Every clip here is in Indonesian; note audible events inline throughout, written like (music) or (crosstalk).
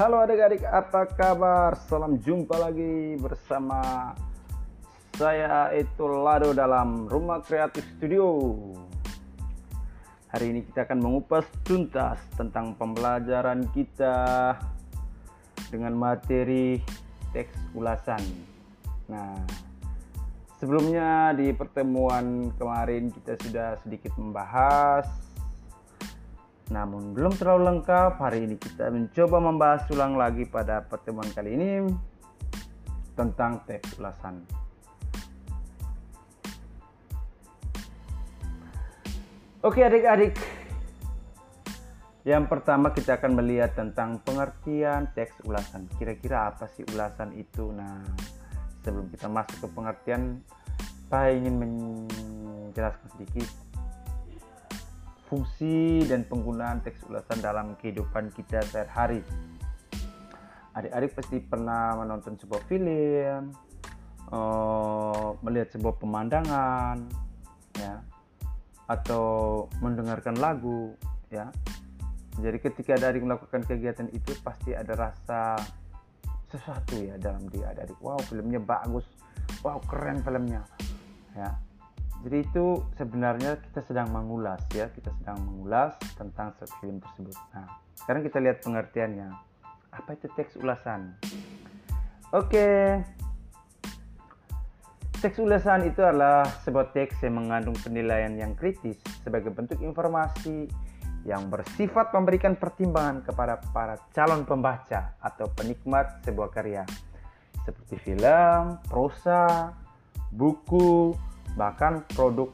Halo adik-adik, apa kabar? Salam jumpa lagi bersama saya itu Lado dalam Rumah Kreatif Studio. Hari ini kita akan mengupas tuntas tentang pembelajaran kita dengan materi teks ulasan. Nah, sebelumnya di pertemuan kemarin kita sudah sedikit membahas namun belum terlalu lengkap, hari ini kita mencoba membahas ulang lagi pada pertemuan kali ini tentang teks ulasan. Oke adik-adik, yang pertama kita akan melihat tentang pengertian teks ulasan. Kira-kira apa sih ulasan itu? Nah, sebelum kita masuk ke pengertian, saya ingin menjelaskan sedikit fungsi dan penggunaan teks ulasan dalam kehidupan kita sehari-hari. Adik-adik pasti pernah menonton sebuah film, uh, melihat sebuah pemandangan, ya, atau mendengarkan lagu, ya. Jadi ketika adik melakukan kegiatan itu pasti ada rasa sesuatu ya dalam diri adik. Wow, filmnya bagus. Wow, keren filmnya. Ya, jadi itu sebenarnya kita sedang mengulas ya, kita sedang mengulas tentang film tersebut. Nah, sekarang kita lihat pengertiannya. Apa itu teks ulasan? Oke. Teks ulasan itu adalah sebuah teks yang mengandung penilaian yang kritis sebagai bentuk informasi yang bersifat memberikan pertimbangan kepada para calon pembaca atau penikmat sebuah karya seperti film, prosa, buku, bahkan produk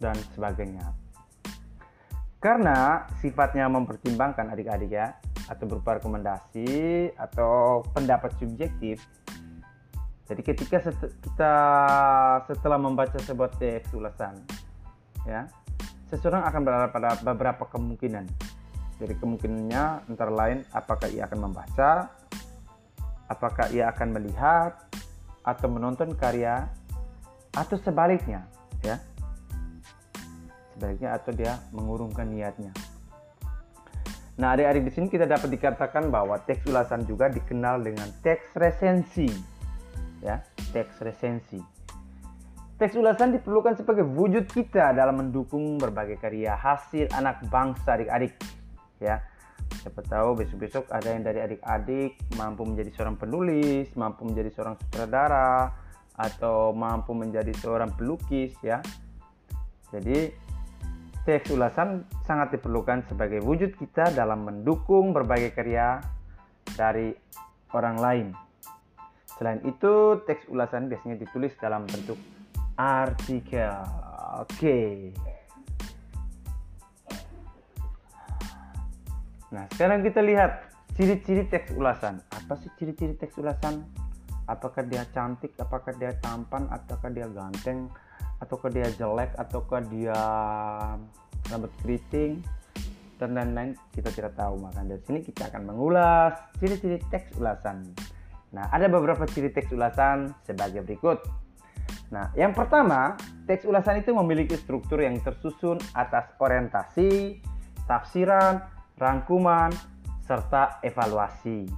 dan sebagainya. Karena sifatnya mempertimbangkan adik-adik ya, atau berupa rekomendasi atau pendapat subjektif. Jadi ketika kita setelah membaca sebuah teks ulasan, ya, seseorang akan berada pada beberapa kemungkinan. Jadi kemungkinannya antara lain apakah ia akan membaca, apakah ia akan melihat atau menonton karya atau sebaliknya ya. Sebaliknya atau dia mengurungkan niatnya. Nah adik-adik di sini kita dapat dikatakan bahwa teks ulasan juga dikenal dengan teks resensi ya. Teks resensi. Teks ulasan diperlukan sebagai wujud kita dalam mendukung berbagai karya hasil anak bangsa adik-adik. Ya, siapa tahu besok-besok ada yang dari adik-adik mampu menjadi seorang penulis, mampu menjadi seorang sutradara, atau mampu menjadi seorang pelukis ya. Jadi teks ulasan sangat diperlukan sebagai wujud kita dalam mendukung berbagai karya dari orang lain. Selain itu, teks ulasan biasanya ditulis dalam bentuk artikel. Oke. Nah, sekarang kita lihat ciri-ciri teks ulasan. Apa sih ciri-ciri teks ulasan? Apakah dia cantik apakah dia tampan ataukah dia ganteng ataukah dia jelek ataukah dia rambut keriting dan lain-lain kita tidak tahu maka dari sini kita akan mengulas ciri-ciri teks ulasan. Nah ada beberapa ciri teks ulasan sebagai berikut. Nah yang pertama teks ulasan itu memiliki struktur yang tersusun atas orientasi tafsiran rangkuman serta evaluasi.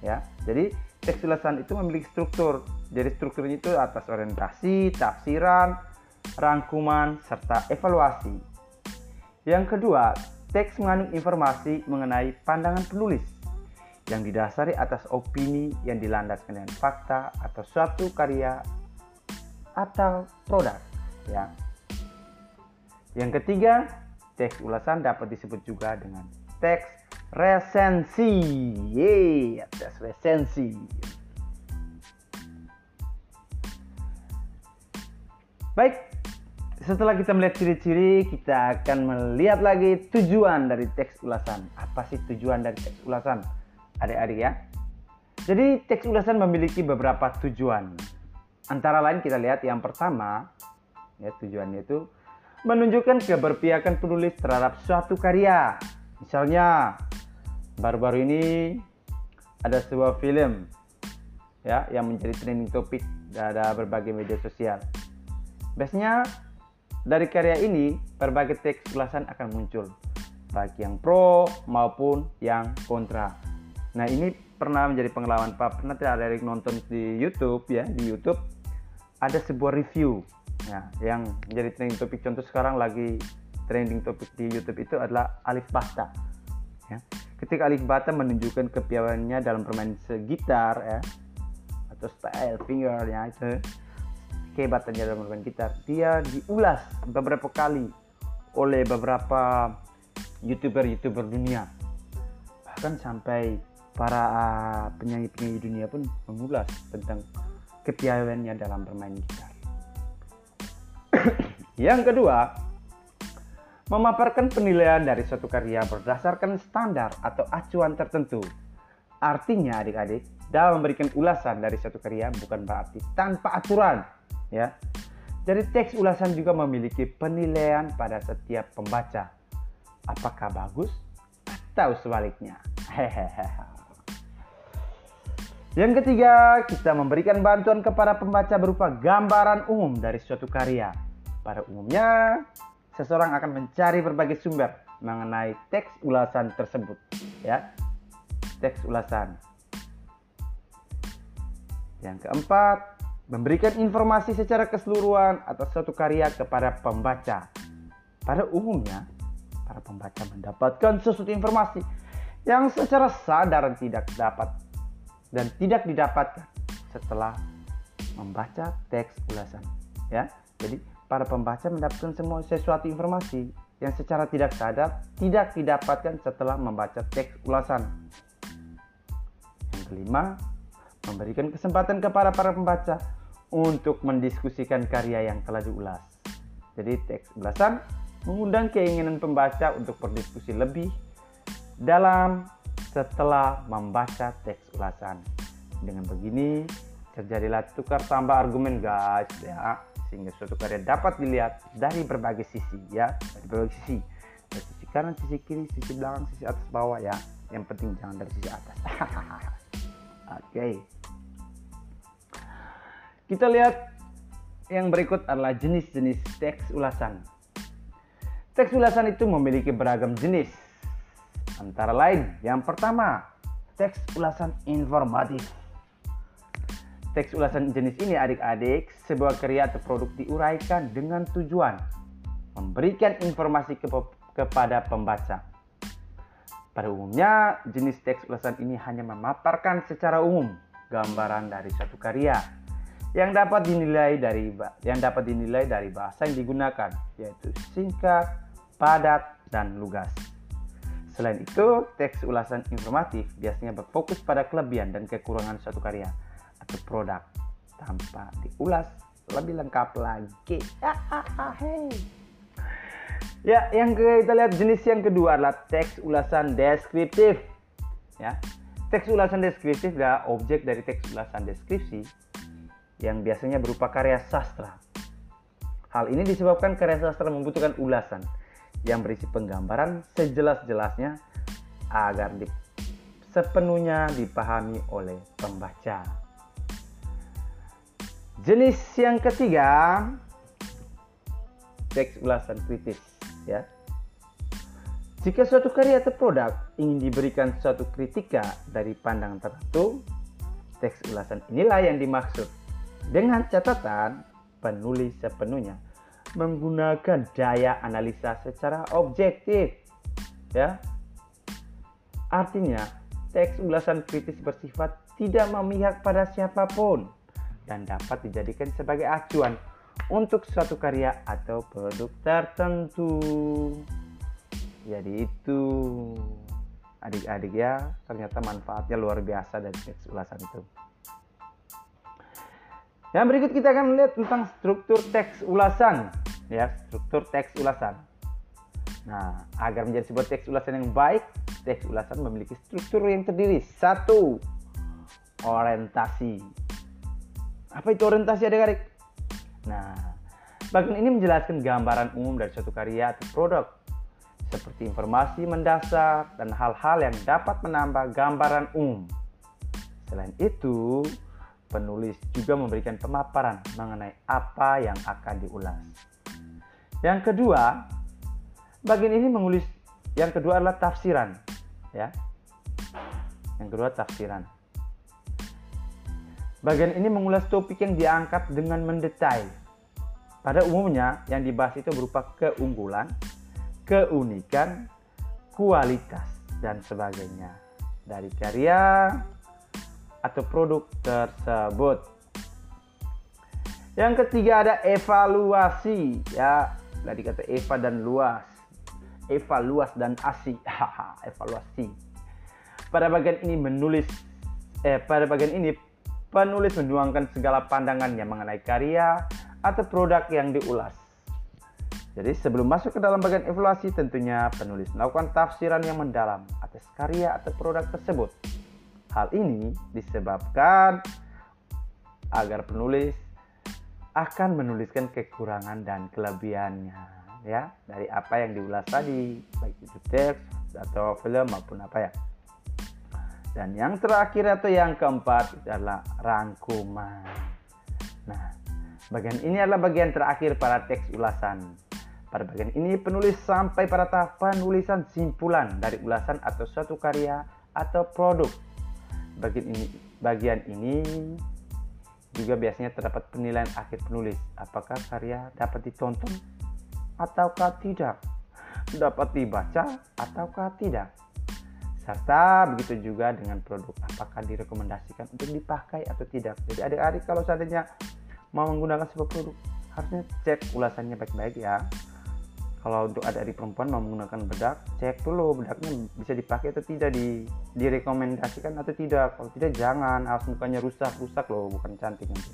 Ya jadi teks ulasan itu memiliki struktur. Jadi strukturnya itu atas orientasi, tafsiran, rangkuman, serta evaluasi. Yang kedua, teks mengandung informasi mengenai pandangan penulis yang didasari atas opini yang dilandaskan dengan fakta atau suatu karya atau produk. Ya. Yang ketiga, teks ulasan dapat disebut juga dengan teks resensi. Yeay, tes resensi. Baik, setelah kita melihat ciri-ciri, kita akan melihat lagi tujuan dari teks ulasan. Apa sih tujuan dari teks ulasan? Adik-adik ya. Jadi teks ulasan memiliki beberapa tujuan. Antara lain kita lihat yang pertama, ya tujuannya itu menunjukkan keberpihakan penulis terhadap suatu karya. Misalnya, baru-baru ini ada sebuah film ya yang menjadi trending topik ada berbagai media sosial. Biasanya dari karya ini berbagai teks ulasan akan muncul baik yang pro maupun yang kontra. Nah ini pernah menjadi pengalaman Pak pernah yang nonton di YouTube ya di YouTube ada sebuah review ya yang menjadi trending topik contoh sekarang lagi trending topik di YouTube itu adalah Alif Bata ya ketika Alif Bata menunjukkan kepiawaiannya dalam bermain segitar ya. Atau style fingernya itu. Kehebatannya dalam bermain gitar dia diulas beberapa kali oleh beberapa youtuber-youtuber dunia. Bahkan sampai para penyanyi-penyanyi dunia pun mengulas tentang kepiawaiannya dalam bermain gitar. (coughs) yang kedua, memaparkan penilaian dari suatu karya berdasarkan standar atau acuan tertentu. Artinya adik-adik, dalam memberikan ulasan dari suatu karya bukan berarti tanpa aturan, ya. Jadi teks ulasan juga memiliki penilaian pada setiap pembaca. Apakah bagus atau sebaliknya? Hehehe. Yang ketiga, kita memberikan bantuan kepada pembaca berupa gambaran umum dari suatu karya. Pada umumnya, seseorang akan mencari berbagai sumber mengenai teks ulasan tersebut, ya. Teks ulasan. Yang keempat, memberikan informasi secara keseluruhan atas suatu karya kepada pembaca. Pada umumnya, para pembaca mendapatkan sesuatu informasi yang secara sadar tidak dapat dan tidak didapatkan setelah membaca teks ulasan ya jadi para pembaca mendapatkan semua sesuatu informasi yang secara tidak sadar tidak didapatkan setelah membaca teks ulasan. Yang kelima memberikan kesempatan kepada para pembaca untuk mendiskusikan karya yang telah diulas. Jadi teks ulasan mengundang keinginan pembaca untuk berdiskusi lebih dalam setelah membaca teks ulasan. Dengan begini, terjadilah tukar tambah argumen guys ya, sehingga suatu karya dapat dilihat dari berbagai sisi ya, dari berbagai sisi. Dari sisi kanan, sisi kiri, sisi belakang, sisi atas, bawah ya. Yang penting jangan dari sisi atas. (laughs) Oke. Okay. Kita lihat yang berikut adalah jenis-jenis teks ulasan. Teks ulasan itu memiliki beragam jenis Antara lain, yang pertama, teks ulasan informatif. Teks ulasan jenis ini adik-adik, sebuah karya atau produk diuraikan dengan tujuan memberikan informasi ke kepada pembaca. Pada umumnya, jenis teks ulasan ini hanya memaparkan secara umum gambaran dari satu karya yang dapat dinilai dari yang dapat dinilai dari bahasa yang digunakan, yaitu singkat, padat, dan lugas. Selain itu, teks ulasan informatif biasanya berfokus pada kelebihan dan kekurangan suatu karya atau produk tanpa diulas lebih lengkap lagi. Ya, yang kita lihat jenis yang kedua adalah teks ulasan deskriptif. Ya, teks ulasan deskriptif adalah objek dari teks ulasan deskripsi yang biasanya berupa karya sastra. Hal ini disebabkan karya sastra membutuhkan ulasan yang berisi penggambaran sejelas-jelasnya agar di, sepenuhnya dipahami oleh pembaca. Jenis yang ketiga, teks ulasan kritis, ya. Jika suatu karya atau produk ingin diberikan suatu kritika dari pandangan tertentu, teks ulasan inilah yang dimaksud. Dengan catatan, penulis sepenuhnya menggunakan daya analisa secara objektif. Ya. Artinya, teks ulasan kritis bersifat tidak memihak pada siapa pun dan dapat dijadikan sebagai acuan untuk suatu karya atau produk tertentu. Jadi itu adik-adik ya, ternyata manfaatnya luar biasa dari teks ulasan itu. Yang berikut kita akan melihat tentang struktur teks ulasan ya struktur teks ulasan. Nah, agar menjadi sebuah teks ulasan yang baik, teks ulasan memiliki struktur yang terdiri satu orientasi. Apa itu orientasi adik-adik? Nah, bagian ini menjelaskan gambaran umum dari suatu karya atau produk seperti informasi mendasar dan hal-hal yang dapat menambah gambaran umum. Selain itu, penulis juga memberikan pemaparan mengenai apa yang akan diulas. Yang kedua, bagian ini menulis yang kedua adalah tafsiran, ya. Yang kedua, tafsiran. Bagian ini mengulas topik yang diangkat dengan mendetail. Pada umumnya, yang dibahas itu berupa keunggulan, keunikan, kualitas, dan sebagainya dari karya atau produk tersebut. Yang ketiga ada evaluasi ya dari kata eva dan luas. Eva luas dan asi. (laughs) evaluasi. Pada bagian ini menulis eh pada bagian ini penulis menuangkan segala pandangannya mengenai karya atau produk yang diulas. Jadi sebelum masuk ke dalam bagian evaluasi tentunya penulis melakukan tafsiran yang mendalam atas karya atau produk tersebut. Hal ini disebabkan agar penulis akan menuliskan kekurangan dan kelebihannya ya dari apa yang diulas tadi baik itu teks atau film maupun apa ya dan yang terakhir atau yang keempat adalah rangkuman. Nah bagian ini adalah bagian terakhir pada teks ulasan. Pada bagian ini penulis sampai pada tahap penulisan simpulan dari ulasan atau suatu karya atau produk. Bagian ini bagian ini juga biasanya terdapat penilaian akhir penulis, apakah karya dapat ditonton ataukah tidak, dapat dibaca ataukah tidak. Serta begitu juga dengan produk, apakah direkomendasikan untuk dipakai atau tidak. Jadi adik-adik kalau seandainya mau menggunakan sebuah produk, harusnya cek ulasannya baik-baik ya. Kalau untuk ada adik perempuan mau menggunakan bedak cek dulu bedaknya bisa dipakai atau tidak di direkomendasikan atau tidak. Kalau tidak jangan alas mukanya rusak rusak loh bukan cantik nanti.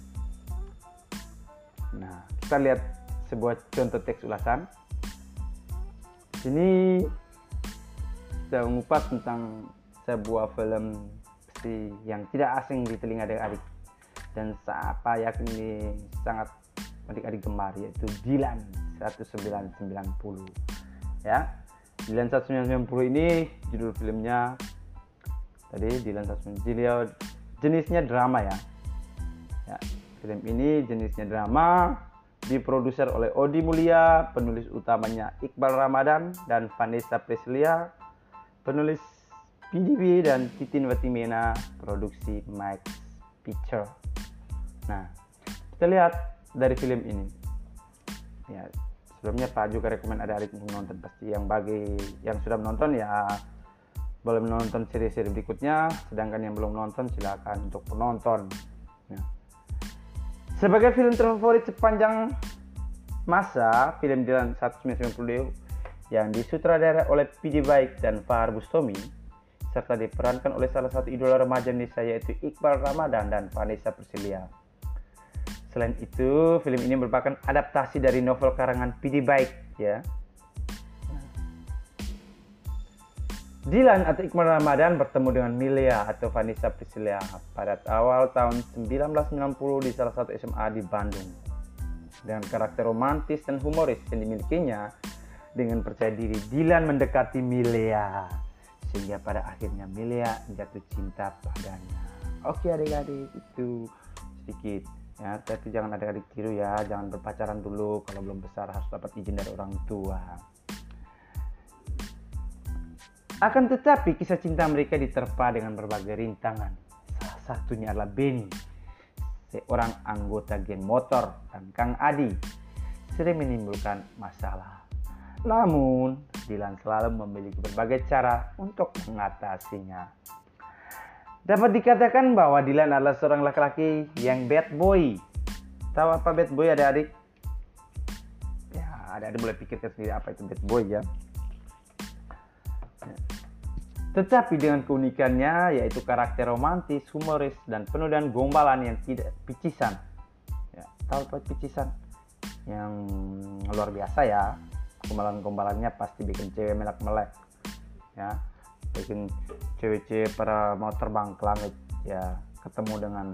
Nah kita lihat sebuah contoh teks ulasan. Sini saya mengupas tentang sebuah film yang tidak asing di telinga adik-adik. Dan siapa yakin ini sangat adik-adik gemar yaitu Dilan 1990 ya Dilan 1990 ini judul filmnya. Tadi Dilan 1990 jenisnya drama ya. Ya film ini jenisnya drama diproduser oleh Odi Mulia penulis utamanya Iqbal Ramadan dan Vanessa Priscilia penulis PDB dan Titin Watimena produksi Max Picture nah kita lihat dari film ini. Ya sebelumnya Pak juga rekomend ada adik menonton pasti yang bagi yang sudah menonton ya boleh menonton seri-seri berikutnya. Sedangkan yang belum nonton silakan untuk penonton. Ya. sebagai film terfavorit sepanjang masa film Jalan 1990 yang disutradara oleh PJ Baik dan Fahar Bustomi serta diperankan oleh salah satu idola remaja Indonesia yaitu Iqbal Ramadan dan Vanessa Priscilia Selain itu, film ini merupakan adaptasi dari novel karangan P.D. Bike ya. Dilan atau Iqbal Ramadan bertemu dengan Milia atau Vanessa Priscilia pada awal tahun 1990 di salah satu SMA di Bandung. Dengan karakter romantis dan humoris yang dimilikinya, dengan percaya diri. Dilan mendekati Milia sehingga pada akhirnya Milia jatuh cinta padanya. Oke adik-adik itu sedikit ya. Tapi jangan ada adik tiru ya jangan berpacaran dulu. Kalau belum besar harus dapat izin dari orang tua. Akan tetapi kisah cinta mereka diterpa dengan berbagai rintangan. Salah satunya adalah Benny seorang anggota geng motor dan Kang Adi sering menimbulkan masalah namun Dilan selalu memiliki berbagai cara untuk mengatasinya Dapat dikatakan bahwa Dilan adalah seorang laki-laki yang bad boy. Tahu apa bad boy adik-adik? Ya, adik-adik boleh pikirkan sendiri apa itu bad boy ya. Tetapi dengan keunikannya yaitu karakter romantis, humoris, dan penuh dengan gombalan yang tidak picisan. Ya, tahu apa picisan? Yang luar biasa ya. Gombalan-gombalannya pasti bikin cewek melek-melek. Ya, bikin cewek-cewek para mau terbang ke langit ya ketemu dengan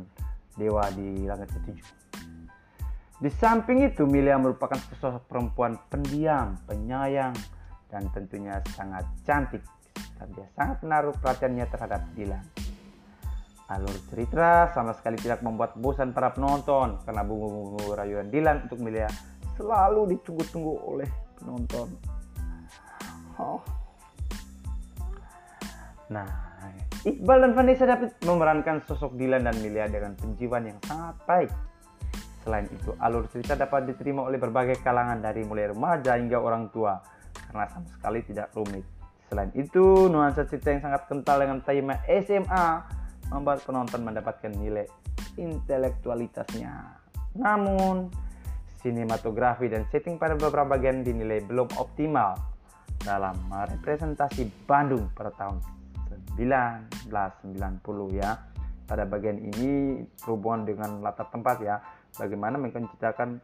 dewa di langit ketujuh. Di samping itu, Milia merupakan sosok perempuan pendiam, penyayang, dan tentunya sangat cantik. Dan dia sangat menaruh perhatiannya terhadap Dilan. Alur cerita sama sekali tidak membuat bosan para penonton karena bumbu-bumbu rayuan Dilan untuk Milia selalu ditunggu-tunggu oleh penonton. Oh, Nah, Iqbal dan Vanessa dapat memerankan sosok Dilan dan Milia dengan penjiwaan yang sangat baik. Selain itu, alur cerita dapat diterima oleh berbagai kalangan dari mulai remaja hingga orang tua karena sama sekali tidak rumit. Selain itu, nuansa cerita yang sangat kental dengan tema SMA membuat penonton mendapatkan nilai intelektualitasnya. Namun, sinematografi dan setting pada beberapa bagian dinilai belum optimal dalam merepresentasi Bandung pada tahun 1990 ya. Pada bagian ini berhubungan dengan latar tempat ya. Bagaimana menceritakan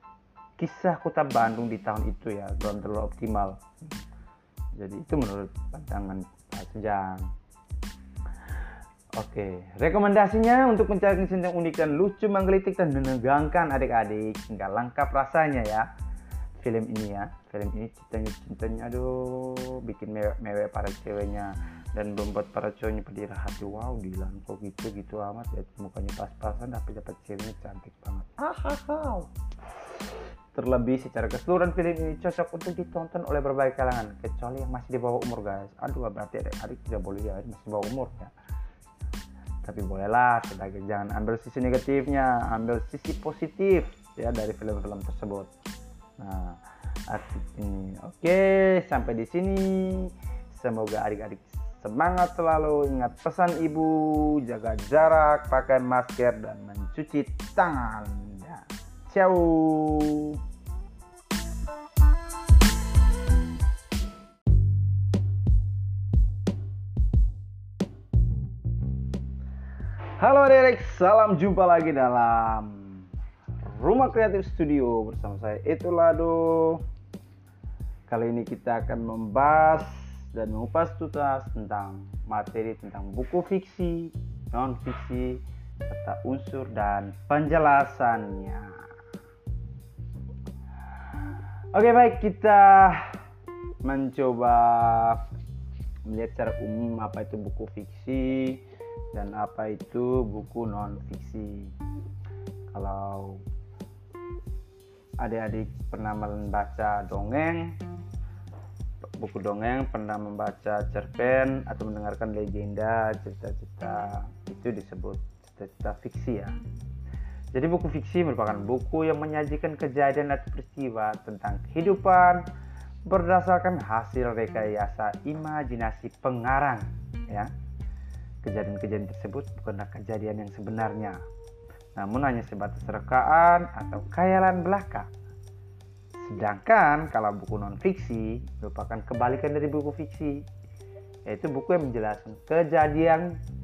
kisah kota Bandung di tahun itu ya belum terlalu optimal. Jadi itu menurut pandangan Pak Sejang. Oke, rekomendasinya untuk mencari kisah yang unik dan lucu, menggelitik dan menegangkan adik-adik hingga lengkap rasanya ya. Film ini ya, film ini cintanya cintanya aduh bikin mewek para ceweknya dan membuat para cowoknya pedih hati. Wow, Dilan kok gitu gitu amat ya mukanya pas-pasan tapi dapat ceweknya cantik banget. Ah, Terlebih secara keseluruhan film ini cocok untuk ditonton oleh berbagai kalangan kecuali yang masih di bawah umur guys. Aduh berarti adik-adik tidak boleh ya masih di bawah umur ya tapi bolehlah sebagai jangan ambil sisi negatifnya ambil sisi positif ya dari film-film tersebut. Nah ini. Oke sampai di sini. Semoga adik-adik semangat selalu ingat pesan ibu jaga jarak pakai masker dan mencuci tangan. Ya. ciao Halo adik salam jumpa lagi dalam Rumah Kreatif Studio bersama saya Itulah Lado. Kali ini kita akan membahas dan mengupas tuntas tentang materi tentang buku fiksi, non fiksi, serta unsur dan penjelasannya. Oke baik kita mencoba melihat secara umum apa itu buku fiksi, dan apa itu buku non fiksi kalau adik-adik pernah membaca dongeng buku dongeng pernah membaca cerpen atau mendengarkan legenda cerita-cerita itu disebut cerita-cerita fiksi ya. Jadi buku fiksi merupakan buku yang menyajikan kejadian atau peristiwa tentang kehidupan berdasarkan hasil rekayasa imajinasi pengarang ya Kejadian-kejadian tersebut bukanlah kejadian yang sebenarnya, namun hanya sebatas rekaan atau khayalan belaka. Sedangkan kalau buku non-fiksi merupakan kebalikan dari buku fiksi, yaitu buku yang menjelaskan kejadian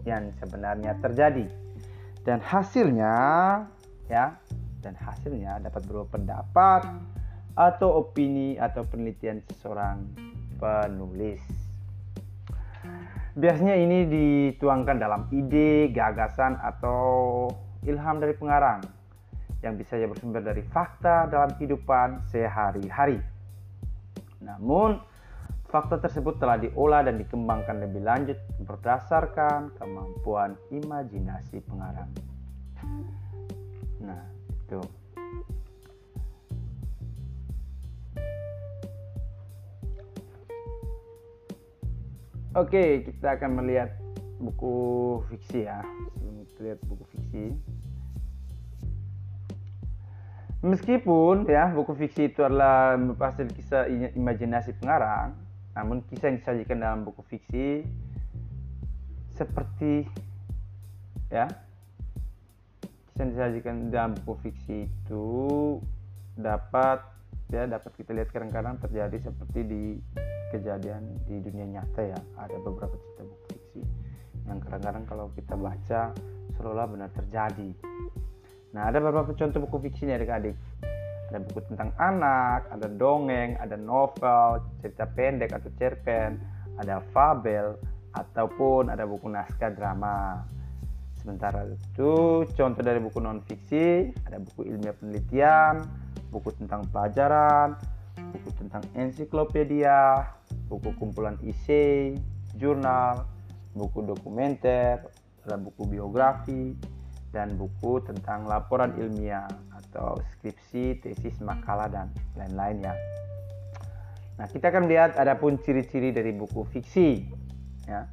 yang sebenarnya terjadi. Dan hasilnya ya, dan hasilnya dapat berupa pendapat atau opini atau penelitian seseorang penulis. Biasanya ini dituangkan dalam ide, gagasan, atau ilham dari pengarang yang bisa ya bersumber dari fakta dalam kehidupan sehari-hari. Namun, fakta tersebut telah diolah dan dikembangkan lebih lanjut berdasarkan kemampuan imajinasi pengarang. Nah, itu. Oke, kita akan melihat buku fiksi ya. Kita lihat buku fiksi. Meskipun ya buku fiksi itu adalah hasil kisah imajinasi pengarang, namun kisah yang disajikan dalam buku fiksi seperti ya kisah yang disajikan dalam buku fiksi itu dapat ya dapat kita lihat kadang-kadang terjadi seperti di kejadian di dunia nyata ya. Ada beberapa cerita buku fiksi yang kadang-kadang kalau kita baca seolah benar terjadi. Nah ada beberapa contoh buku fiksi nih adik-adik. Ada buku tentang anak ada dongeng ada novel cerita pendek atau cerpen ada fabel ataupun ada buku naskah drama. Sementara itu contoh dari buku non fiksi ada buku ilmiah penelitian buku tentang pelajaran buku tentang ensiklopedia, buku kumpulan isi, jurnal, buku dokumenter, buku biografi, dan buku tentang laporan ilmiah atau skripsi, tesis, makalah, dan lain-lain ya. Nah, kita akan melihat ada pun ciri-ciri dari buku fiksi. Ya.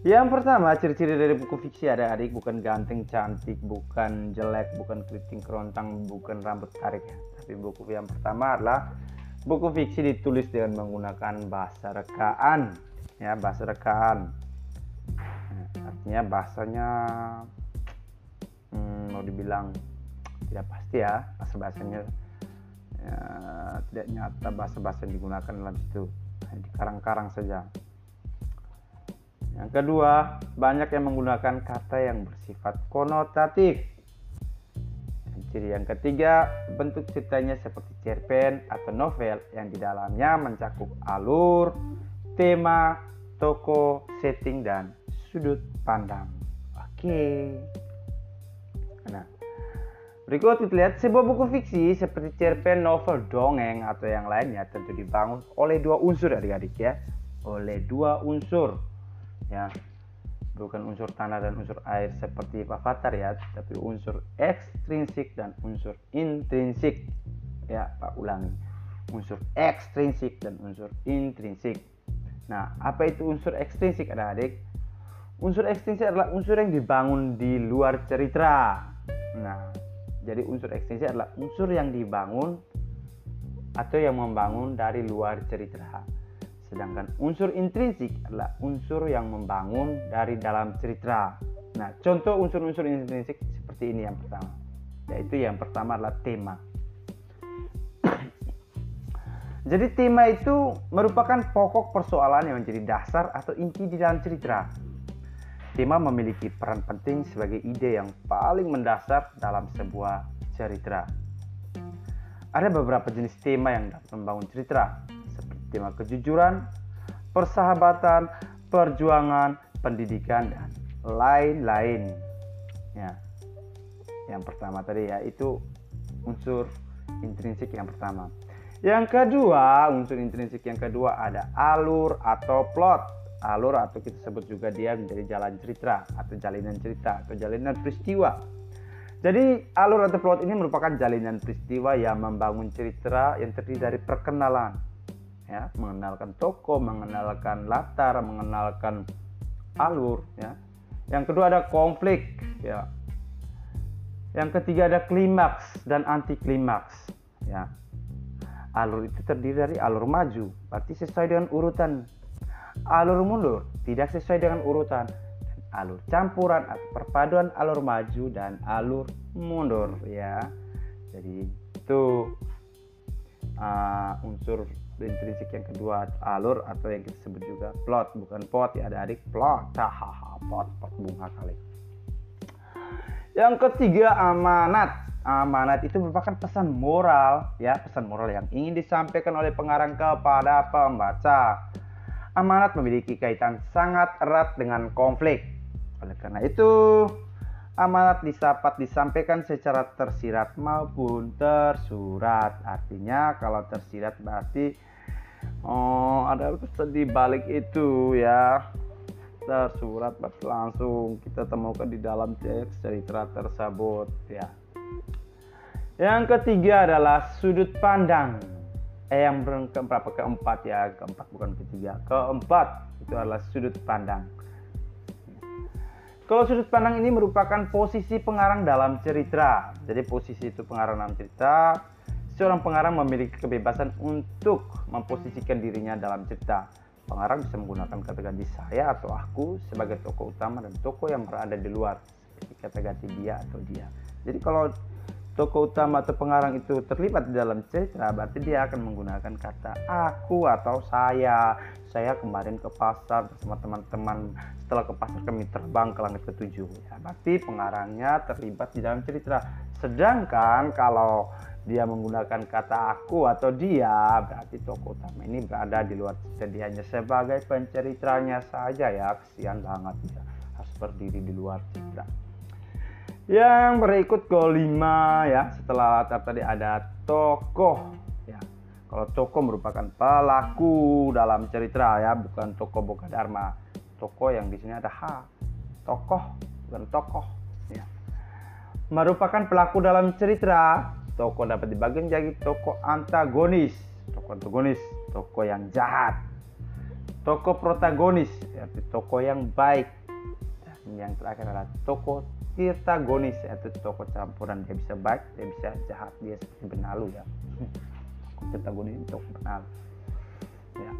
Yang pertama, ciri-ciri dari buku fiksi ada adik bukan ganteng, cantik, bukan jelek, bukan keriting kerontang, bukan rambut tarik ya. Tapi buku yang pertama adalah buku fiksi ditulis dengan menggunakan bahasa rekaan, ya bahasa rekaan. Nah, artinya bahasanya hmm, mau dibilang tidak pasti ya bahasa bahasanya ya, tidak nyata bahasa bahasa yang digunakan dalam situ di karang-karang saja yang kedua, banyak yang menggunakan kata yang bersifat konotatif. Ciri yang ketiga, bentuk ceritanya seperti cerpen atau novel yang di dalamnya mencakup alur, tema, toko, setting, dan sudut pandang. Oke. Nah, berikut kita lihat sebuah buku fiksi seperti cerpen, novel, dongeng, atau yang lainnya tentu dibangun oleh dua unsur adik-adik ya. Oleh dua unsur ya. Bukan unsur tanah dan unsur air seperti Avatar ya tapi unsur ekstrinsik dan unsur intrinsik. Ya Pak ulangi. Unsur ekstrinsik dan unsur intrinsik. Nah apa itu unsur ekstrinsik adik-adik? Unsur ekstrinsik adalah unsur yang dibangun di luar cerita. Nah jadi unsur ekstrinsik adalah unsur yang dibangun atau yang membangun dari luar cerita Sedangkan unsur intrinsik adalah unsur yang membangun dari dalam cerita. Nah, contoh unsur-unsur intrinsik seperti ini yang pertama. Yaitu yang pertama adalah tema. (coughs) Jadi tema itu merupakan pokok persoalan yang menjadi dasar atau inti di dalam cerita. Tema memiliki peran penting sebagai ide yang paling mendasar dalam sebuah cerita. Ada beberapa jenis tema yang dapat membangun cerita, tema kejujuran, persahabatan, perjuangan, pendidikan dan lain-lain. Ya. Yang pertama tadi ya itu unsur intrinsik yang pertama. Yang kedua, unsur intrinsik yang kedua ada alur atau plot. Alur atau kita sebut juga dia menjadi jalan cerita atau jalinan cerita atau jalinan peristiwa. Jadi alur atau plot ini merupakan jalinan peristiwa yang membangun cerita yang terdiri dari perkenalan, ya mengenalkan toko mengenalkan latar mengenalkan alur ya. Yang kedua ada konflik ya. Yang ketiga ada klimaks dan anti klimaks ya. Alur itu terdiri dari alur maju berarti sesuai dengan urutan. Alur mundur tidak sesuai dengan urutan. Alur campuran atau perpaduan alur maju dan alur mundur ya. Jadi itu uh, unsur intrinsik yang kedua alur atau yang kita sebut juga plot bukan pot ya adik plot. (laughs) Hahaha pot pot bunga kali. Yang ketiga amanat. Amanat itu merupakan pesan moral ya pesan moral yang ingin disampaikan oleh pengarang kepada pembaca. Amanat memiliki kaitan sangat erat dengan konflik. Oleh karena itu amanat disapat disampaikan secara tersirat maupun tersurat. Artinya kalau tersirat berarti oh ada pesan di balik itu ya tersurat langsung kita temukan di dalam teks cerita tersebut ya. Yang ketiga adalah sudut pandang. Eh yang keempat keempat ya keempat bukan ketiga. Keempat itu adalah sudut pandang. Kalau sudut pandang ini merupakan posisi pengarang dalam cerita. Jadi posisi itu pengarang dalam cerita Seorang pengarang memiliki kebebasan untuk memposisikan dirinya dalam cerita. Pengarang bisa menggunakan kata ganti saya atau aku sebagai tokoh utama dan tokoh yang berada di luar, seperti kata ganti dia atau dia. Jadi kalau tokoh utama atau pengarang itu terlibat di dalam cerita, berarti dia akan menggunakan kata aku atau saya. Saya kemarin ke pasar bersama teman-teman. Setelah ke pasar kami terbang ke langit ketujuh. Ya, berarti pengarangnya terlibat di dalam cerita. Sedangkan kalau dia menggunakan kata aku atau dia berarti tokoh utama ini berada di luar cerita hanya sebagai penceritanya saja ya. Kesian banget dia harus berdiri di luar cerita yang berikut kelima ya setelah latar tadi ada tokoh ya. Kalau tokoh merupakan pelaku dalam cerita ya bukan tokoh boga dharma tokoh yang di sini ada H tokoh bukan tokoh ya. Merupakan pelaku dalam cerita Toko dapat dibagi menjadi toko antagonis, toko antagonis, toko yang jahat. tokoh protagonis yaitu tokoh yang baik. Dan yang terakhir adalah tokoh tirtagonis yaitu tokoh campuran. Dia bisa baik dia bisa jahat. Dia seperti benalu ya. Tirtagonis itu tokoh benalu. Ya.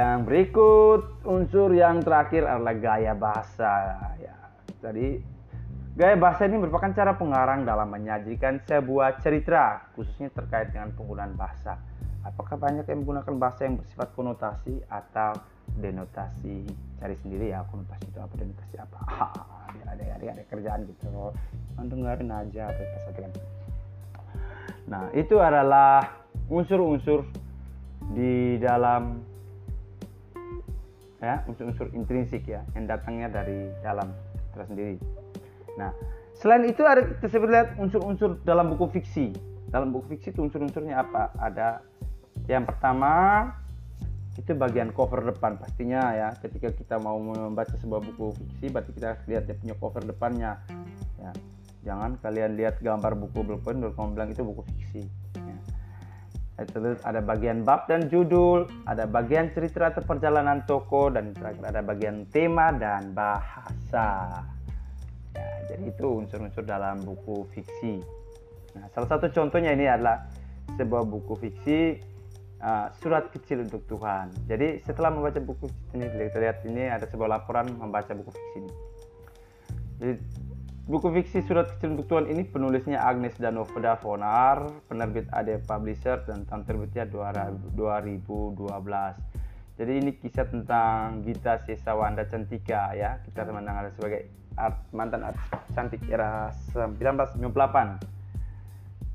Yang berikut unsur yang terakhir adalah gaya bahasa ya. Jadi Gaya bahasa ini merupakan cara pengarang dalam menyajikan sebuah cerita, khususnya terkait dengan penggunaan bahasa. Apakah banyak yang menggunakan bahasa yang bersifat konotasi atau denotasi? Cari sendiri ya konotasi itu apa, denotasi apa. (laughs) ada, ada, ada, ada kerjaan gitu. Dengerin aja apa kan. Nah, itu adalah unsur-unsur di dalam ya unsur-unsur intrinsik ya yang datangnya dari dalam tersendiri Nah, selain itu ada kita lihat unsur-unsur dalam buku fiksi. Dalam buku fiksi itu unsur-unsurnya apa? Ada yang pertama itu bagian cover depan pastinya ya. Ketika kita mau membaca sebuah buku fiksi, berarti kita lihat dia punya cover depannya. Ya. Jangan kalian lihat gambar buku belum baru kamu bilang itu buku fiksi. Ya. Itu ada bagian bab dan judul, ada bagian cerita atau perjalanan toko, dan terakhir ada bagian tema dan bahasa. Jadi itu unsur-unsur dalam buku fiksi. Nah, salah satu contohnya ini adalah sebuah buku fiksi uh, surat kecil untuk Tuhan. Jadi setelah membaca buku ini, kita lihat ini ada sebuah laporan membaca buku fiksi ini. Jadi buku fiksi surat kecil untuk Tuhan ini penulisnya Agnes Danovda Fonar, penerbit AD Publisher dan tahun terbitnya 2012. Jadi ini kisah tentang Gita Sesawanda Cantika ya, kita mengenal sebagai art, mantan artis cantik era 1998.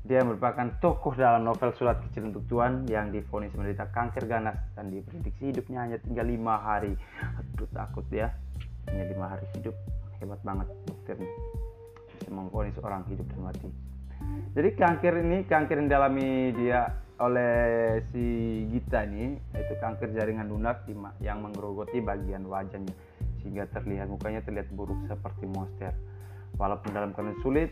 Dia merupakan tokoh dalam novel Surat Kecil untuk Tuhan yang difonis menderita kanker ganas dan diprediksi hidupnya hanya tinggal lima hari. Aduh takut ya, hanya lima hari hidup hebat banget dokternya bisa memfonis orang hidup dan mati. Jadi kanker ini kanker yang dialami dia oleh si Gita ini yaitu kanker jaringan lunak yang menggerogoti bagian wajahnya sehingga terlihat mukanya terlihat buruk seperti monster. Walaupun dalam keadaan sulit,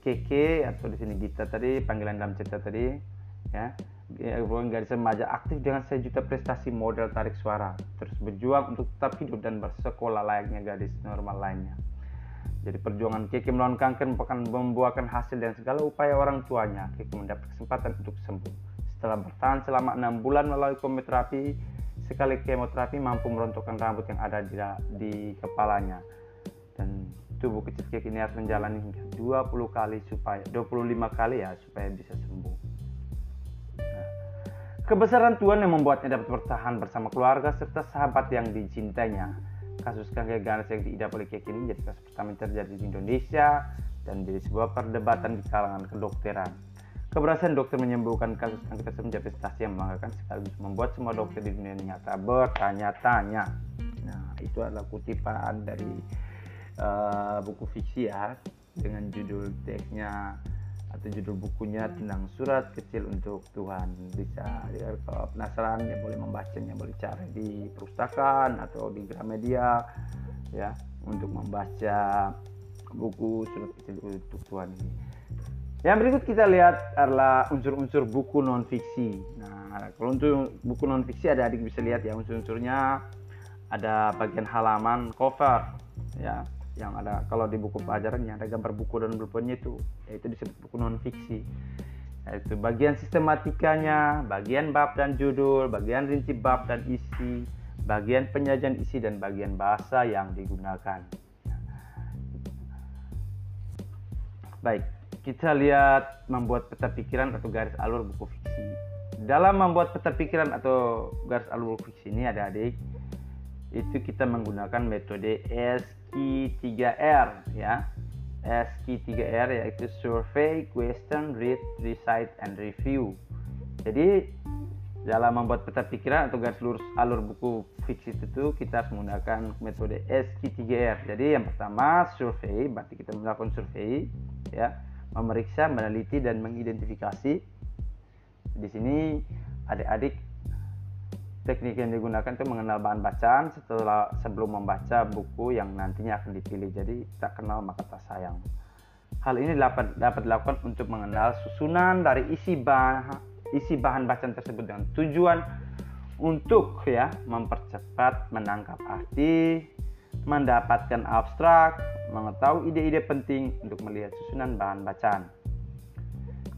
Keke atau di sini Gita tadi panggilan dalam cerita tadi ya garis remaja aktif dengan sejuta prestasi model tarik suara terus berjuang untuk tetap hidup dan bersekolah layaknya gadis normal lainnya jadi perjuangan Keke melawan kanker merupakan membuahkan hasil dan segala upaya orang tuanya. Keke mendapat kesempatan untuk sembuh. Setelah bertahan selama enam bulan melalui kemoterapi, sekali kemoterapi mampu merontokkan rambut yang ada di, di kepalanya. Dan tubuh kecil Keke ini harus menjalani hingga 20 kali supaya 25 kali ya supaya bisa sembuh. Nah, kebesaran Tuhan yang membuatnya dapat bertahan bersama keluarga serta sahabat yang dicintainya kasus ganas yang diidap oleh Kek ini jadi kasus pertama yang terjadi di Indonesia dan menjadi sebuah perdebatan di kalangan kedokteran. Keberhasilan dokter menyembuhkan kasus kanker tersebut menjadi prestasi yang membanggakan sekaligus membuat semua dokter di dunia nyata bertanya-tanya. Nah, itu adalah kutipan dari uh, buku fiksi ya dengan judul teksnya atau judul bukunya tentang surat kecil untuk Tuhan. Bisa ya, kalau penasaran ya boleh membacanya boleh cari di perpustakaan atau di Gramedia ya untuk membaca buku surat kecil untuk Tuhan ini yang berikut kita lihat adalah unsur-unsur buku non fiksi nah kalau untuk buku non fiksi ada adik bisa lihat ya unsur-unsurnya. Ada bagian halaman cover ya yang ada kalau di buku pelajarannya ada gambar buku dan pulpennya itu yaitu disebut buku non fiksi yaitu bagian sistematikanya bagian bab dan judul bagian rinci bab dan isi bagian penyajian isi dan bagian bahasa yang digunakan. Baik kita lihat membuat peta pikiran atau garis alur buku fiksi dalam membuat peta pikiran atau garis alur buku fiksi ini ada adik itu kita menggunakan metode SQ3R ya. SQ3R yaitu survey, question, read, recite, and review. Jadi dalam membuat peta pikiran atau garis lurus alur buku fiksi itu kita harus menggunakan metode SQ3R. Jadi yang pertama survei, berarti kita melakukan survei ya, memeriksa, meneliti dan mengidentifikasi. Di sini adik-adik teknik yang digunakan itu mengenal bahan bacaan setelah sebelum membaca buku yang nantinya akan dipilih. Jadi tak kenal maka tak sayang. Hal ini dapat dapat dilakukan untuk mengenal susunan dari isi bahan isi bahan bacaan tersebut dengan tujuan untuk ya mempercepat menangkap arti, mendapatkan abstrak, mengetahui ide-ide penting untuk melihat susunan bahan bacaan.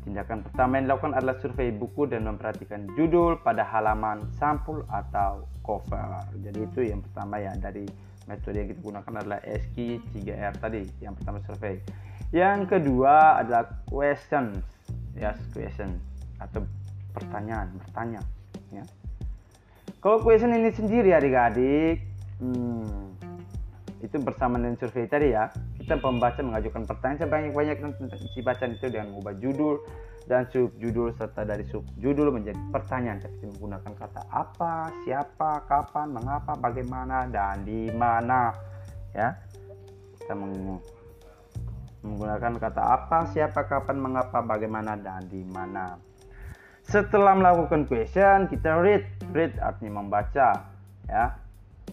Tindakan pertama yang dilakukan adalah survei buku dan memperhatikan judul pada halaman sampul atau cover. Jadi itu yang pertama ya dari metode yang kita gunakan adalah SQ 3R tadi. Yang pertama survei. Yang kedua adalah questions. Ya, yes, question atau pertanyaan, bertanya ya. Kalau question ini sendiri adik-adik, hmm, itu bersama dengan survei tadi ya. Kita pembaca mengajukan pertanyaan. Sebanyak-banyak tentang isi bacaan itu dengan mengubah judul dan subjudul serta dari subjudul menjadi pertanyaan. Seperti menggunakan kata apa, siapa, kapan, mengapa, bagaimana dan di mana. Ya. Kita menggunakan kata apa, siapa, kapan, mengapa, bagaimana dan di mana. Setelah melakukan question kita read read artinya membaca. Ya.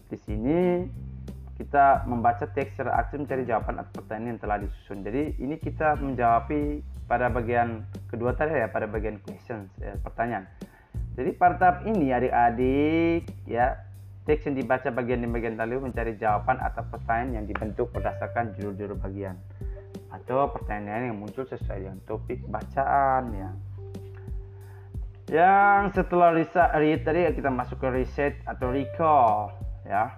Di sini kita membaca teks secara aktif mencari jawaban atas pertanyaan yang telah disusun. Jadi ini kita menjawab pada bagian kedua tadi ya, pada bagian questions ya, pertanyaan. Jadi pada tahap ini adik-adik ya teks yang dibaca bagian di bagian tadi mencari jawaban atas pertanyaan yang dibentuk berdasarkan judul-judul bagian atau pertanyaan yang muncul sesuai dengan topik bacaan ya. Yang setelah read tadi kita masuk ke reset atau recall ya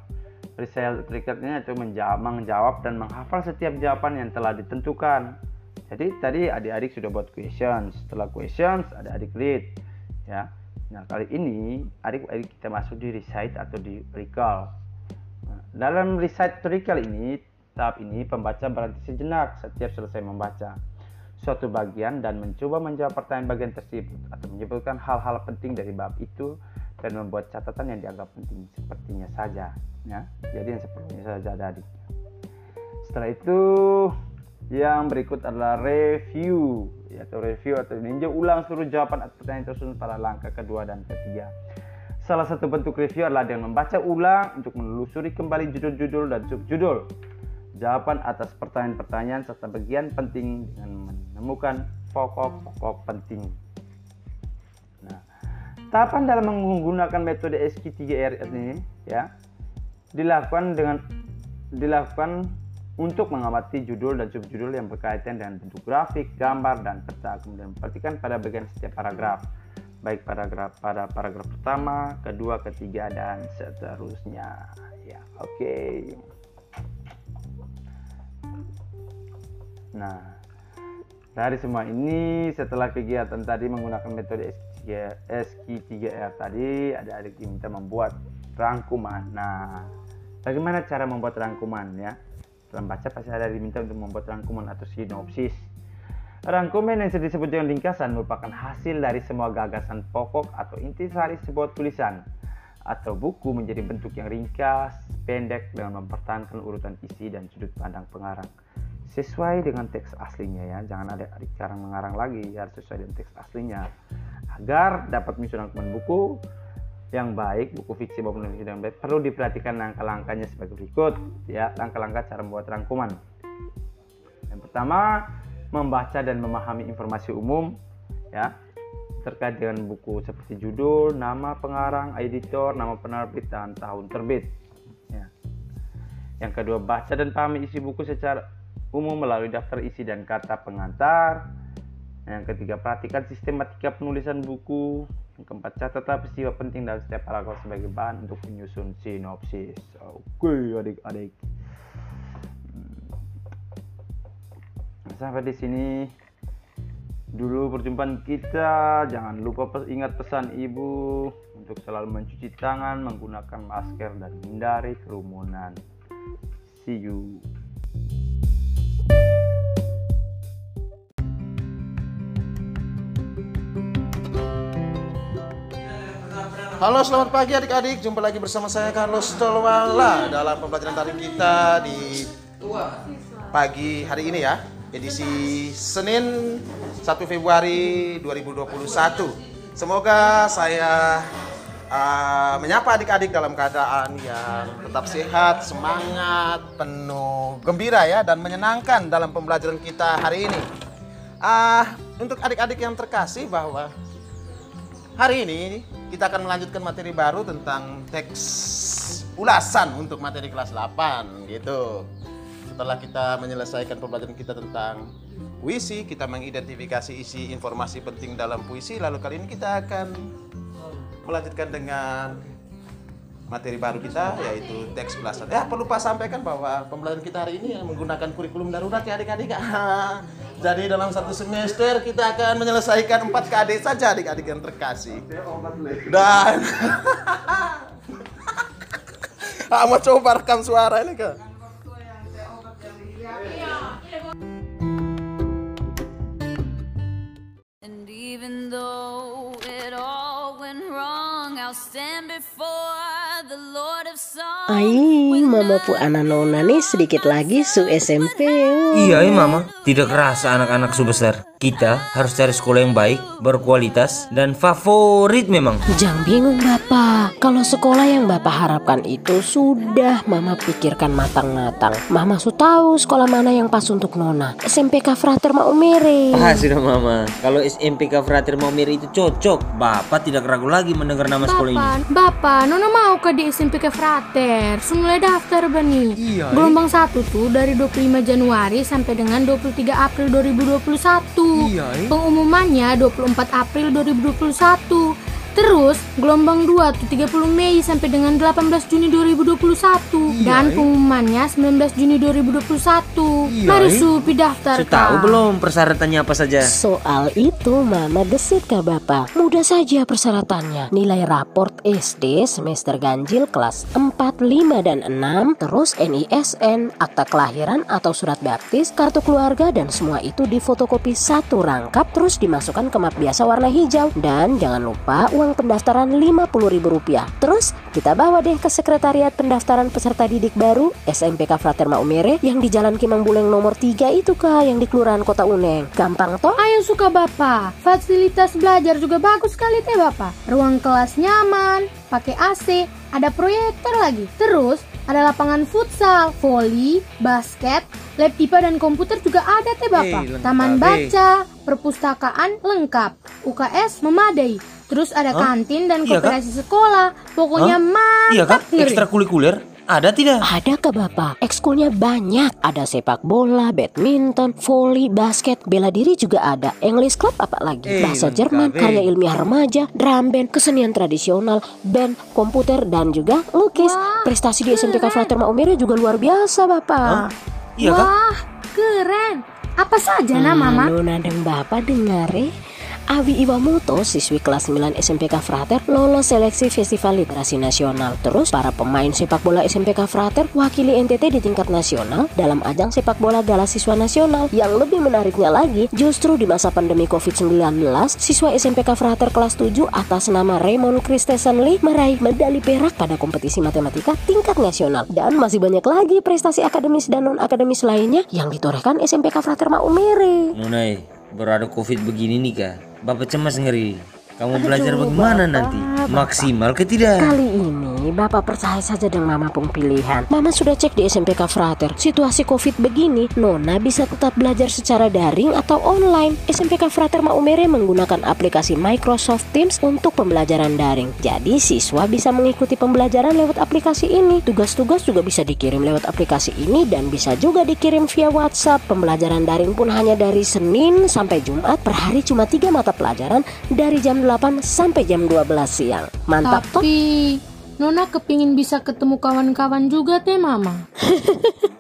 Result triggernya itu menjawab, dan menghafal setiap jawaban yang telah ditentukan. Jadi tadi adik-adik sudah buat questions. Setelah questions, ada adik read. Ya. Nah kali ini adik-adik kita masuk di recite atau di recall. Nah, dalam recite atau recall ini, tahap ini pembaca berhenti sejenak setiap selesai membaca suatu bagian dan mencoba menjawab pertanyaan bagian tersebut atau menyebutkan hal-hal penting dari bab itu dan membuat catatan yang dianggap penting sepertinya saja ya. Jadi yang sepertinya saja tadi. Setelah itu yang berikut adalah review ya, atau review atau meninjau ulang seluruh jawaban atas pertanyaan tersebut pada langkah kedua dan ketiga. Salah satu bentuk review adalah dengan membaca ulang untuk menelusuri kembali judul-judul dan subjudul. Jawaban atas pertanyaan-pertanyaan serta bagian penting dengan menemukan pokok-pokok penting Tahapan dalam menggunakan metode SQ3R ini ya dilakukan dengan dilakukan untuk mengamati judul dan subjudul yang berkaitan dengan bentuk grafik, gambar, dan peta. Kemudian perhatikan pada bagian setiap paragraf, baik paragraf pada paragraf pertama, kedua, ketiga, dan seterusnya. Ya, oke. Okay. Nah, dari semua ini setelah kegiatan tadi menggunakan metode SQ3R tadi ada adik diminta membuat rangkuman. Nah, bagaimana cara membuat rangkuman ya? Dalam baca pasti ada diminta untuk membuat rangkuman atau sinopsis. Rangkuman yang disebut dengan ringkasan merupakan hasil dari semua gagasan pokok atau intisari sebuah tulisan atau buku menjadi bentuk yang ringkas, pendek dengan mempertahankan urutan isi dan sudut pandang pengarang sesuai dengan teks aslinya ya jangan ada adik sekarang mengarang lagi ya sesuai dengan teks aslinya agar dapat menyusun rangkuman buku yang baik buku fiksi maupun fiksi yang baik perlu diperhatikan langkah-langkahnya sebagai berikut ya langkah-langkah cara membuat rangkuman yang pertama membaca dan memahami informasi umum ya terkait dengan buku seperti judul, nama pengarang, editor, nama penerbit dan tahun terbit. Ya. Yang kedua, baca dan pahami isi buku secara umum melalui daftar isi dan kata pengantar. Yang ketiga, perhatikan sistematika penulisan buku. Yang keempat, catatlah peristiwa penting dalam setiap paragraf sebagai bahan untuk menyusun sinopsis. Oke, adik-adik. Hmm. Sampai di sini dulu perjumpaan kita. Jangan lupa ingat pesan ibu untuk selalu mencuci tangan, menggunakan masker, dan hindari kerumunan. See you. Halo selamat pagi adik-adik. Jumpa lagi bersama saya Carlos Tolwala Dalam pembelajaran tarik kita di pagi hari ini ya. Edisi Senin 1 Februari 2021 Semoga saya uh, menyapa adik-adik dalam keadaan yang tetap sehat, semangat, penuh gembira ya Dan menyenangkan dalam pembelajaran kita hari ini. Uh, Untuk adik-adik yang terkasih bahwa hari ini kita akan melanjutkan materi baru tentang teks ulasan untuk materi kelas 8 gitu. Setelah kita menyelesaikan pembelajaran kita tentang puisi, kita mengidentifikasi isi informasi penting dalam puisi, lalu kali ini kita akan melanjutkan dengan materi baru kita yaitu teks ulasan. Ya, perlu Pak sampaikan bahwa pembelajaran kita hari ini menggunakan kurikulum darurat ya adik-adik. (laughs) Jadi dalam satu semester kita akan menyelesaikan 4 KD saja adik-adik yang terkasih. Dan Ah, mau coba rekam suara ini ke? And even though it all went wrong, I'll stand before Aing, mama pu anak nona nih sedikit lagi su SMP. oh. Iya, eh, Mama. Tidak kerasa anak-anak su besar. Kita harus cari sekolah yang baik, berkualitas, dan favorit memang. Jangan bingung bapak, kalau sekolah yang bapak harapkan itu sudah mama pikirkan matang-matang. Mama su tahu sekolah mana yang pas untuk nona. SMPK Frater Maumere. Ah, sudah Mama. Kalau SMPK Frater Maumere itu cocok. Bapak tidak ragu lagi mendengar nama sekolah ini. Bapak, Bapak, Nona mau ke di SMPK Frater. Sudah mulai daftar Bani. Iya, Gelombang satu tuh dari 25 Januari sampai dengan 23 April 2021. Iya, eh. Pengumumannya 24 April 2021. Terus gelombang 2 tuh 30 Mei sampai dengan 18 Juni 2021 dan eh. pengumumannya 19 Juni 2021. Iya, Mari eh. Su daftar. Sudah tahu belum persyaratannya apa saja? Soal itu mama gesit ke bapak Mudah saja persyaratannya Nilai raport SD semester ganjil kelas 4, 5, dan 6 Terus NISN, akta kelahiran atau surat baptis Kartu keluarga dan semua itu difotokopi satu rangkap Terus dimasukkan ke map biasa warna hijau Dan jangan lupa uang pendaftaran Rp50.000 Terus kita bawa deh ke sekretariat pendaftaran peserta didik baru SMPK Frater Maumere Yang di Jalan Kimang Buleng nomor 3 itu kak Yang di Kelurahan Kota Uneng Gampang toh? Ayo suka Bapak, fasilitas belajar juga bagus sekali teh Bapak. Ruang kelas nyaman, pakai AC, ada proyektor lagi. Terus ada lapangan futsal, voli, basket, lab IPA dan komputer juga ada teh Bapak. Lengkap, Taman baca, perpustakaan lengkap, UKS memadai. Terus ada Hah? kantin dan Iya, Kak? koperasi sekolah. Pokoknya Hah? Iya kan? mantap ngeri. Ekstrakurikuler? Ada tidak? Ada ke Bapak? Ekskulnya banyak. Ada sepak bola, badminton, voli, basket, bela diri juga ada. English club apa lagi? Eh, Bahasa Jerman, eh. karya ilmiah remaja, drum band, kesenian tradisional, band, komputer, dan juga lukis. Prestasi di SMPK Frater Maumere juga luar biasa, Bapak. Hah? Iya? Wah, keren. Apa saja nah Mama? Nona dan Bapak dengar eh. Awi Iwamoto, siswi kelas 9 SMPK Frater, lolos seleksi Festival Literasi Nasional. Terus, para pemain sepak bola SMPK Frater wakili NTT di tingkat nasional dalam ajang sepak bola Gala Siswa Nasional. Yang lebih menariknya lagi, justru di masa pandemi COVID-19, siswa SMPK Frater kelas 7 atas nama Raymond Christensen Lee meraih medali perak pada kompetisi matematika tingkat nasional. Dan masih banyak lagi prestasi akademis dan non-akademis lainnya yang ditorehkan SMPK Frater Maumere. Nonai, baru ada covid begini nih kak. Bapak cemas ngeri. Kamu belajar bagaimana nanti? Maksimal ke tidak? Kali ini Bapak percaya saja dengan Mama Pung pilihan. Mama sudah cek di SMPK Frater. Situasi Covid begini, Nona bisa tetap belajar secara daring atau online. SMPK Frater Maumere menggunakan aplikasi Microsoft Teams untuk pembelajaran daring. Jadi siswa bisa mengikuti pembelajaran lewat aplikasi ini. Tugas-tugas juga bisa dikirim lewat aplikasi ini dan bisa juga dikirim via WhatsApp. Pembelajaran daring pun hanya dari Senin sampai Jumat per hari cuma tiga mata pelajaran dari jam 8 sampai jam 12 siang. Mantap toh? Tapi Nona kepingin bisa ketemu kawan-kawan juga teh Mama. (laughs)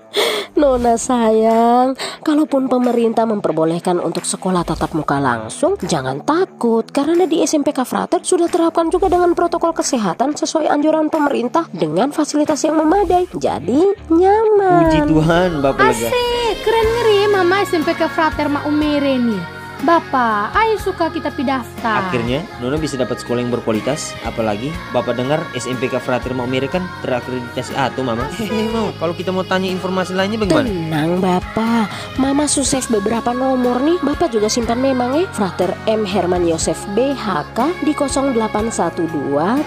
Nona sayang, kalaupun pemerintah memperbolehkan untuk sekolah tatap muka langsung, jangan takut karena di SMPK Frater sudah terapkan juga dengan protokol kesehatan sesuai anjuran pemerintah dengan fasilitas yang memadai. Jadi nyaman. Puji Tuhan, Bapak lega. Asik, keren ngeri Mama SMPK Frater Maumere nih. Bapak, ayo suka kita pidaftar. Akhirnya, Nona bisa dapat sekolah yang berkualitas. Apalagi, Bapak dengar SMPK Frater Maumere kan terakreditasi A tuh, Mama. Hehehe, mau. Kalau kita mau tanya informasi lainnya bagaimana? Tenang Bapak, Mama su save beberapa nomor nih Bapak juga simpan memang ya Frater M. Herman Yosef BHK di 0812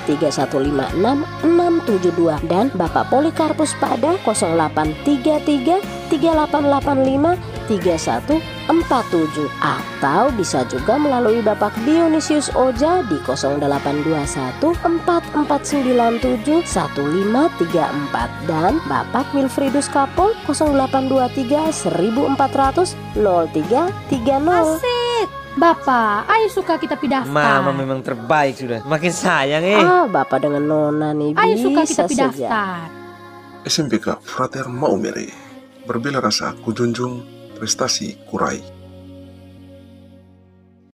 3156 672 Dan Bapak Polikarpus pada 0833 3885 3147 atau bisa juga melalui Bapak Dionisius Oja di 0821 4497 1534 dan Bapak Wilfridus Kapol 0823 1400 0330. Asik. Bapak, ayo suka kita pidaftar. Mama memang terbaik sudah. Makin sayang eh. Ah, Bapak dengan Nona nih Ayo suka kita saja. pidaftar. SMPK Frater Maumere berbela rasa kujunjung prestasi kurai